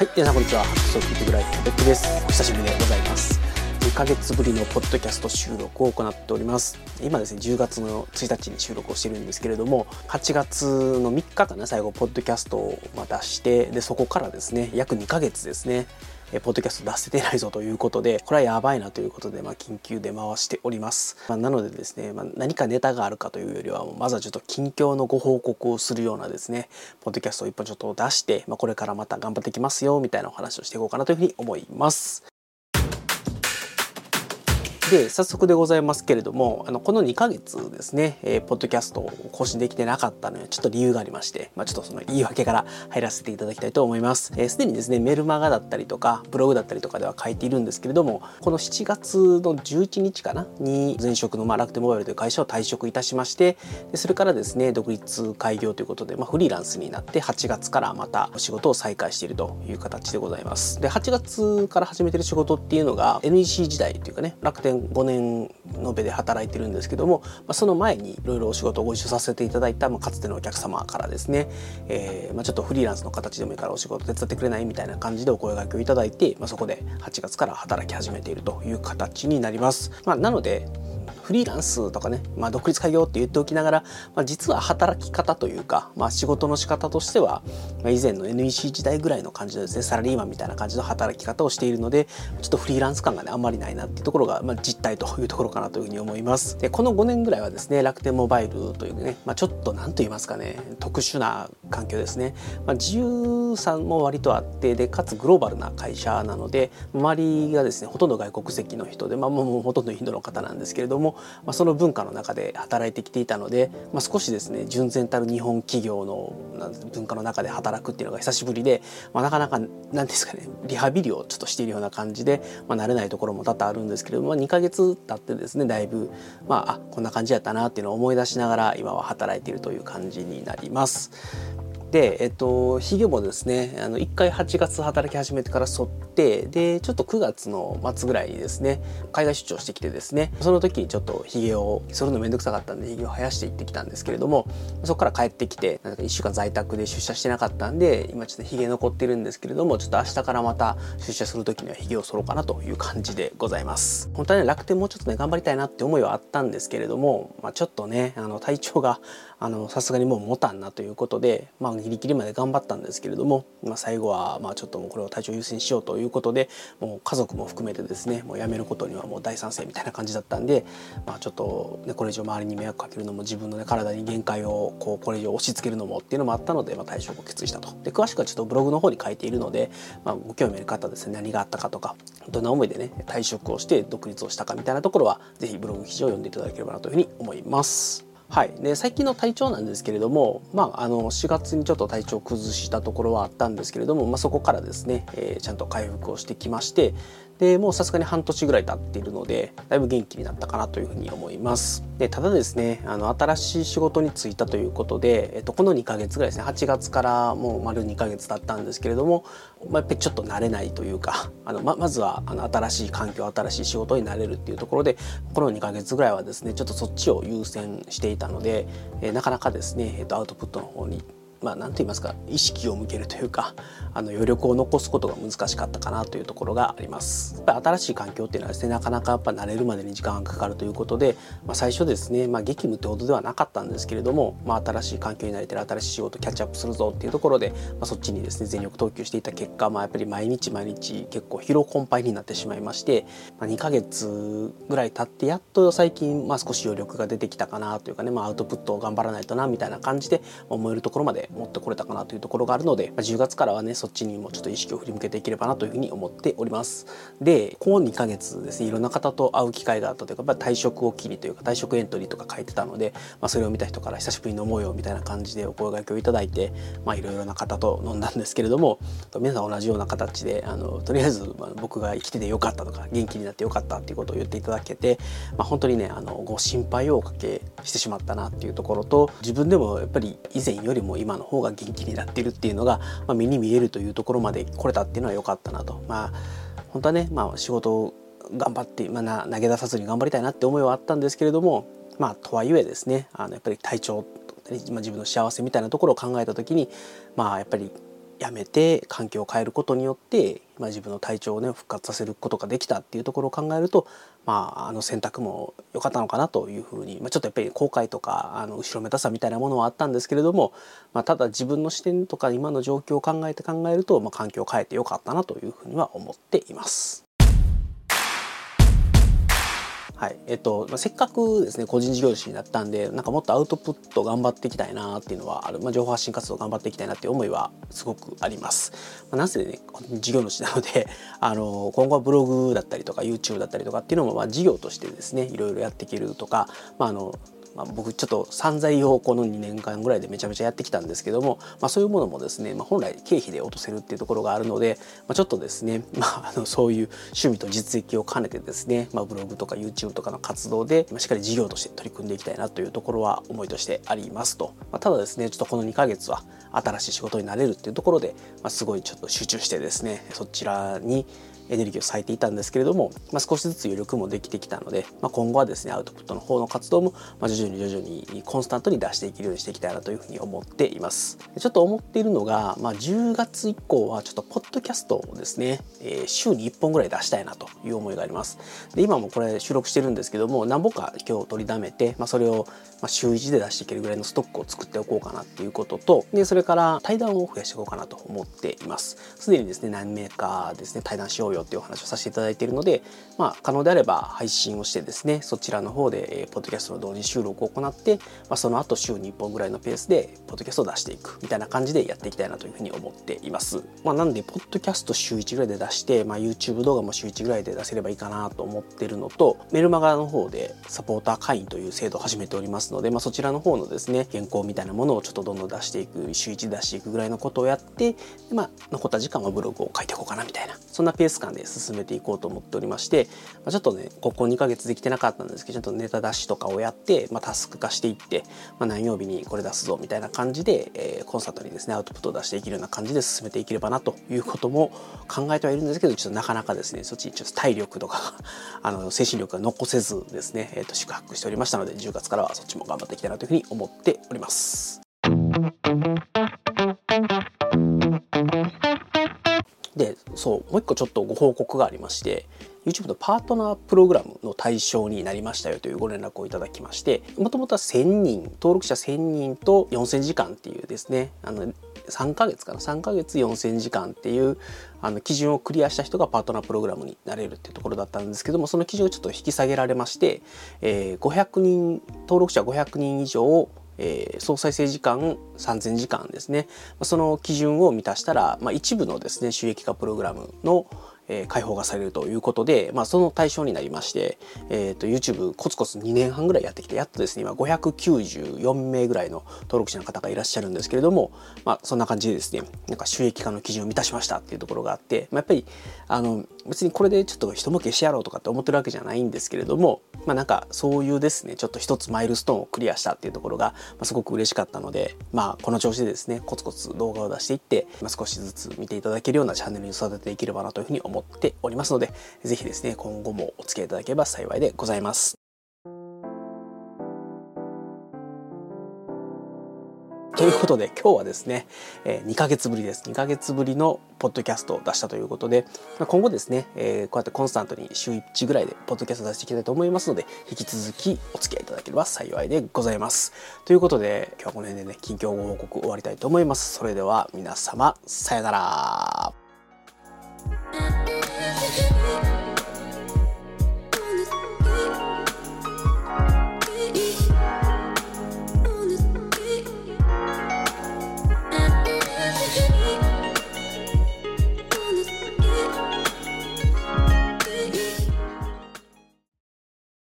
はい、皆さんこんにちは。白ク聞いてくらいベックです。お久しぶりでございます。2ヶ月ぶりのポッドキャスト収録を行っております。今ですね、10月の1日に収録をしてるんですけれども、8月の3日かな、最後、ポッドキャストを出して、で、そこからですね、約2ヶ月ですね、えポッドキャスト出せてないぞということで、これはやばいなということで、まあ、緊急で回しております。まあ、なのでですね、まあ、何かネタがあるかというよりは、まずはちょっと近況のご報告をするようなですね、ポッドキャストを一本ちょっと出して、まあ、これからまた頑張っていきますよ、みたいなお話をしていこうかなというふうに思います。で早速でございますけれどもあのこの2ヶ月ですね、えー、ポッドキャストを更新できてなかったのにちょっと理由がありまして、まあ、ちょっとその言い訳から入らせていただきたいと思います。すで、えー、にですねメルマガだったりとかブログだったりとかでは書いているんですけれどもこの7月の11日かなに前職の、まあ、楽天モバイルという会社を退職いたしましてでそれからですね独立開業ということで、まあ、フリーランスになって8月からまたお仕事を再開しているという形でございます。で8月から始めてる仕事っていうのが NEC 時代というかね楽天5年延べで働いてるんですけども、まあ、その前にいろいろお仕事をご一緒させていただいた、まあ、かつてのお客様からですね、えーまあ、ちょっとフリーランスの形でもいいからお仕事手伝ってくれないみたいな感じでお声がけをいただいて、まあ、そこで8月から働き始めているという形になります。まあ、なのでフリーランスとかね、まあ、独立開業って言っておきながら、まあ、実は働き方というか、まあ、仕事の仕方としては、まあ、以前の NEC 時代ぐらいの感じのですねサラリーマンみたいな感じの働き方をしているのでちょっとフリーランス感がねあんまりないなっていうところが、まあ、実態というところかなというふうに思います。でこの5年ぐらいはですね楽天モバイルというね、まあ、ちょっと何と言いますかね特殊な環境ですね、まあ、自由さも割とあってでかつグローバルな会社なので周りがですねほとんど外国籍の人で、まあ、もうほとんどインドの方なんですけれども、まあ、その文化の中で働いてきていたので、まあ、少しですね純然たる日本企業の文化の中で働くっていうのが久しぶりで、まあ、なかなか何ですかねリハビリをちょっとしているような感じで、まあ、慣れないところも多々あるんですけれども、まあ、2ヶ月経ってですねだいぶ、まあ、あこんな感じやったなっていうのを思い出しながら今は働いているという感じになります。で、えっと、ヒゲもですねあの1回8月働き始めてから剃ってでちょっと9月の末ぐらいにですね海外出張してきてですねその時にちょっとヒゲを剃るのめんどくさかったんでヒゲを生やしていってきたんですけれどもそこから帰ってきてなんか1週間在宅で出社してなかったんで今ちょっとヒゲ残ってるんですけれどもちょっと明日からまた出社する時にはヒゲを剃ろうかなという感じでございます。本当はね楽天もうちょっとね頑張りたいなって思いはあったんですけれども、まあ、ちょっとねあの体調がさすがにもう持たんなということで、まあ、ギリギリまで頑張ったんですけれども、まあ、最後はまあちょっともうこれを体調優先しようということでもう家族も含めてですねもうやめることにはもう大賛成みたいな感じだったんで、まあ、ちょっと、ね、これ以上周りに迷惑かけるのも自分の、ね、体に限界をこうこれ以上押し付けるのもっていうのもあったので、まあ、退職を決意したとで詳しくはちょっとブログの方に書いているので、まあ、ご興味ある方ですね何があったかとかどんな思いでね退職をして独立をしたかみたいなところは是非ブログ記事を読んでいただければなというふうに思います。はい、で最近の体調なんですけれども、まあ、あの4月にちょっと体調を崩したところはあったんですけれども、まあ、そこからですね、えー、ちゃんと回復をしてきましてでもうさすがに半年ぐらい経っているのでだいぶ元気になったかなというふうに思います。でただですねあの新しい仕事に就いたということで、えっと、この2ヶ月ぐらいですね8月からもう丸2ヶ月経ったんですけれども、まあ、やっぱりちょっと慣れないというか あのままずはあの新しい環境新しい仕事になれるっていうところでこの2ヶ月ぐらいはですねちょっとそっちを優先していたので、え、なかなかですね、えっと、アウトプットの方にまあ、なんと言いますか意識を向けるというか あの余力を残すことが難しかったかなというところがあります。やっぱり新しい環境っていうのはですねなかなかやっぱ慣れるまでに時間がかかるということで、まあ、最初ですね、まあ、激務ってほどではなかったんですけれども、まあ、新しい環境に慣れてる新しい仕事キャッチアップするぞっていうところで、まあ、そっちにですね全力投球していた結果、まあ、やっぱり毎日毎日結構疲労困憊になってしまいまして、まあ、2ヶ月ぐらい経ってやっと最近、まあ、少し余力が出てきたかなというかね、まあ、アウトプットを頑張らないとなみたいな感じで思えるところまで持ってこれたかなというところがあるので、まあ、10月からはねそっちにもちょっと意識を振り向けていければなというふうに思っております。でこの2ヶ月ですねいろんな方と会う機会があったというかやっぱり退職を機にというか退職エントリーとか書いてたので、まあ、それを見た人から久しぶりに飲もうよみたいな感じでお声掛けをいただいてまあいろいろな方と飲んだんですけれども皆さん同じような形であのとりあえず僕が生きててよかったとか元気になってよかったっていうことを言っていただけて、まあ、本当にねあのご心配をおかけしてしまったなっていうところと自分でもやっぱり以前よりも今の方が元気になっているっていうのがまあ、目に見えるというところまで来れたっていうのは良かったなと。まあ本当はね、まあ、仕事を頑張って、まあ、投げ出さずに頑張りたいなって思いはあったんですけれどもまあとはいえですねあのやっぱり体調、まあ、自分の幸せみたいなところを考えた時にまあやっぱりやめて環境を変えることによって、まあ、自分の体調をね復活させることができたっていうところを考えると、まあ、あの選択も良かったのかなというふうに、まあ、ちょっとやっぱり後悔とかあの後ろめたさみたいなものはあったんですけれども、まあ、ただ自分の視点とか今の状況を考えて考えると、まあ、環境を変えて良かったなというふうには思っています。はいえっとまあ、せっかくですね個人事業主になったんでなんかもっとアウトプット頑張っていきたいなっていうのはある、まあ、情報発信活動頑張っていきたいなっていう思いはすごくあります。まあ、なんせね事業主なので あの今後はブログだったりとか YouTube だったりとかっていうのもまあ事業としてですねいろいろやっていけるとか、まあ、あのまあ、僕ちょっと散財をこの2年間ぐらいでめちゃめちゃやってきたんですけども、まあ、そういうものもですね、まあ、本来経費で落とせるっていうところがあるので、まあ、ちょっとですね、まあ、あのそういう趣味と実績を兼ねてですね、まあ、ブログとか YouTube とかの活動で、まあ、しっかり事業として取り組んでいきたいなというところは思いとしてありますと、まあ、ただですねちょっとこの2ヶ月は新しい仕事になれるっていうところで、まあ、すごいちょっと集中してですねそちらにエネルギーを割いていたんですけれども、まあ、少しずつ余力もできてきたので、まあ、今後はですねアウトプットの方の活動も、徐々に徐々にコンスタントに出していけるようにしていきたいなというふうに思っています。ちょっと思っているのが、まあ、10月以降はちょっとポッドキャストをですね、えー、週に1本ぐらい出したいなという思いがあります。で今もこれ収録してるんですけども何本か今日取りだめて、まあ、それを週1で出していけるぐらいのストックを作っておこうかなっていうこととでそれから対談を増やしていこうかなと思っています。すでにですね何名かですね対談しようよっていうお話をさせていただいているので、まあ、可能であれば配信をしてですねそちらの方で、えー、ポッドキャストの同時収録を行って、まあ、その後週に1本ぐらいのペースでポッドキャストを出していくみたいな感じでやっていきたいなというふうに思っています。まあ、なんでポッドキャスト週1ぐらいで出して、まあ、YouTube 動画も週1ぐらいで出せればいいかなと思ってるのとメルマガの方でサポーター会員という制度を始めておりますので、まあ、そちらの方のですね原稿みたいなものをちょっとどんどん出していく週1出していくぐらいのことをやって、まあ、残った時間はブログを書いていこうかなみたいなそんなペース感で進めていこうと思っておりまして、ま、ちょっとねここ2ヶ月できてなかったんですけどちょっとネタ出しとかをやって、まあ、タスク化していって、まあ、何曜日にこれ出すぞみたいな感じで、えー、コンサートにですねアウトプットを出していけるような感じで進めていければなということも考えてはいるんですけどちょっとなかなかですねそっちちょっと体力とか あの精神力が残せずですね、えー、と宿泊しておりましたので10月からはそっちも頑張っていきたいなというふうに思っております。そうもう一個ちょっとご報告がありまして YouTube のパートナープログラムの対象になりましたよというご連絡をいただきましてもともとは1000人登録者1000人と4000時間っていうですねあの3ヶ月かな3ヶ月4000時間っていうあの基準をクリアした人がパートナープログラムになれるっていうところだったんですけどもその基準をちょっと引き下げられまして、えー、500人登録者500人以上をえー、総再生時間3000時間ですね。その基準を満たしたら、まあ、一部のですね収益化プログラムの、えー、開放がされるということで、まあ、その対象になりまして、えーと、YouTube コツコツ2年半ぐらいやってきてやっとですね今594名ぐらいの登録者の方がいらっしゃるんですけれども、まあ、そんな感じでですねなんか収益化の基準を満たしましたっていうところがあって、まあ、やっぱりあの別にこれでちょっと人も消してやろうとかって思ってるわけじゃないんですけれども、まあ、なんかそういうですねちょっと一つマイルストーンをクリアしたっていうところが、まあ、すごく嬉しかったので、まあ、この調子でですねコツコツ動画を出していって、まあ、少しずつ見ていただけるようなチャンネルに育てていければなというふうに思ってておりますので、ぜひですね、今後もお付き合いいただければ幸いでございます。ということで今日はですね、え2ヶ月ぶりです。2ヶ月ぶりのポッドキャストを出したということで、今後ですね、えこうやってコンスタントに週1ぐらいでポッドキャスト出していきたいと思いますので、引き続きお付き合いいただければ幸いでございます。ということで、今日はこの辺でね、近況ご報告終わりたいと思います。それでは皆様、さよなら。Yes.